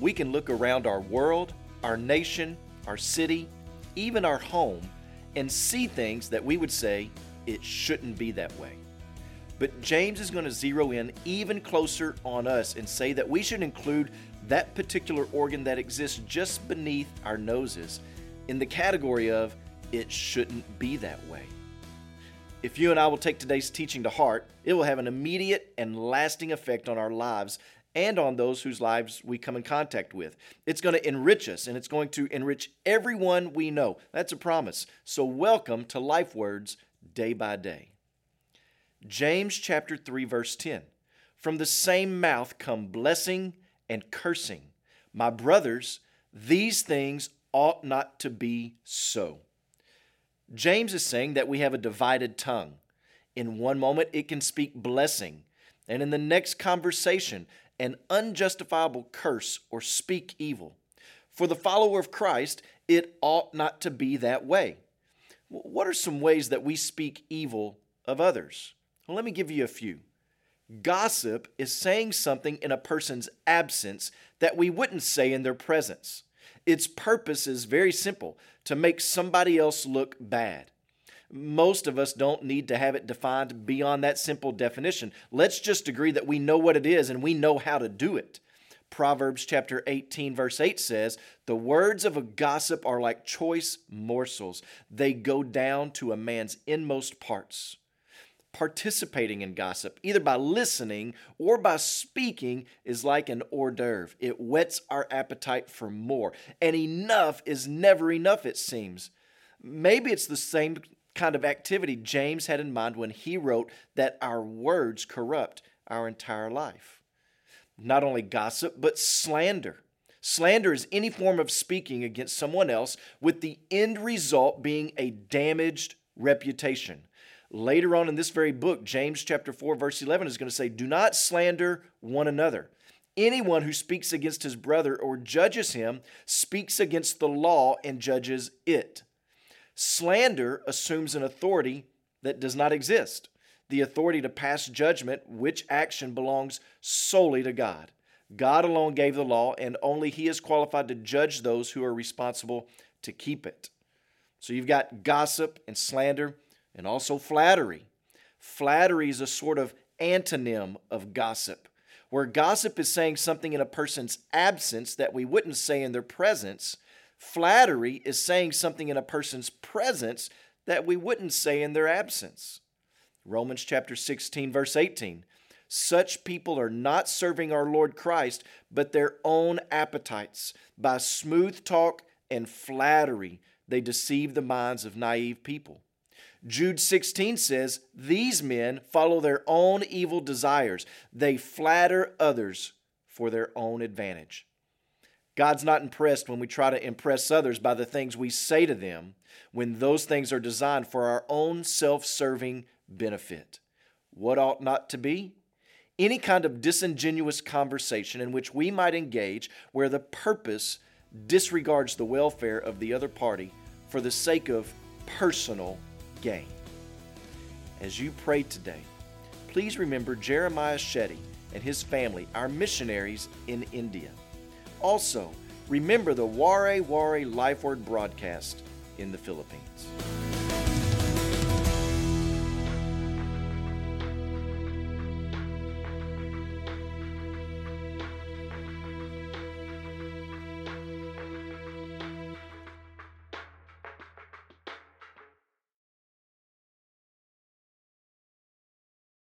we can look around our world, our nation, our city, even our home, and see things that we would say it shouldn't be that way. But James is going to zero in even closer on us and say that we should include that particular organ that exists just beneath our noses in the category of it shouldn't be that way. If you and I will take today's teaching to heart, it will have an immediate and lasting effect on our lives and on those whose lives we come in contact with. It's going to enrich us and it's going to enrich everyone we know. That's a promise. So, welcome to Life Words day by day. James chapter 3 verse 10. From the same mouth come blessing and cursing. My brothers, these things ought not to be so. James is saying that we have a divided tongue. In one moment, it can speak blessing, and in the next conversation, an unjustifiable curse or speak evil. For the follower of Christ, it ought not to be that way. What are some ways that we speak evil of others? Well, let me give you a few. Gossip is saying something in a person's absence that we wouldn't say in their presence. Its purpose is very simple to make somebody else look bad. Most of us don't need to have it defined beyond that simple definition. Let's just agree that we know what it is and we know how to do it. Proverbs chapter 18, verse 8 says, The words of a gossip are like choice morsels, they go down to a man's inmost parts participating in gossip, either by listening or by speaking, is like an hors d'oeuvre. It whets our appetite for more. And enough is never enough, it seems. Maybe it's the same kind of activity James had in mind when he wrote that our words corrupt our entire life. Not only gossip, but slander. Slander is any form of speaking against someone else with the end result being a damaged reputation. Later on in this very book, James chapter 4 verse 11 is going to say, "Do not slander one another. Anyone who speaks against his brother or judges him speaks against the law and judges it." Slander assumes an authority that does not exist. The authority to pass judgment, which action belongs solely to God. God alone gave the law, and only He is qualified to judge those who are responsible to keep it. So you've got gossip and slander and also flattery. Flattery is a sort of antonym of gossip, where gossip is saying something in a person's absence that we wouldn't say in their presence. Flattery is saying something in a person's presence that we wouldn't say in their absence. Romans chapter 16, verse 18. Such people are not serving our Lord Christ, but their own appetites. By smooth talk and flattery, they deceive the minds of naive people. Jude 16 says, These men follow their own evil desires. They flatter others for their own advantage. God's not impressed when we try to impress others by the things we say to them when those things are designed for our own self serving benefit. What ought not to be? Any kind of disingenuous conversation in which we might engage where the purpose disregards the welfare of the other party for the sake of personal gain. As you pray today, please remember Jeremiah Shetty and his family, our missionaries in India. Also, remember the Waray-Waray Life Word broadcast in the Philippines.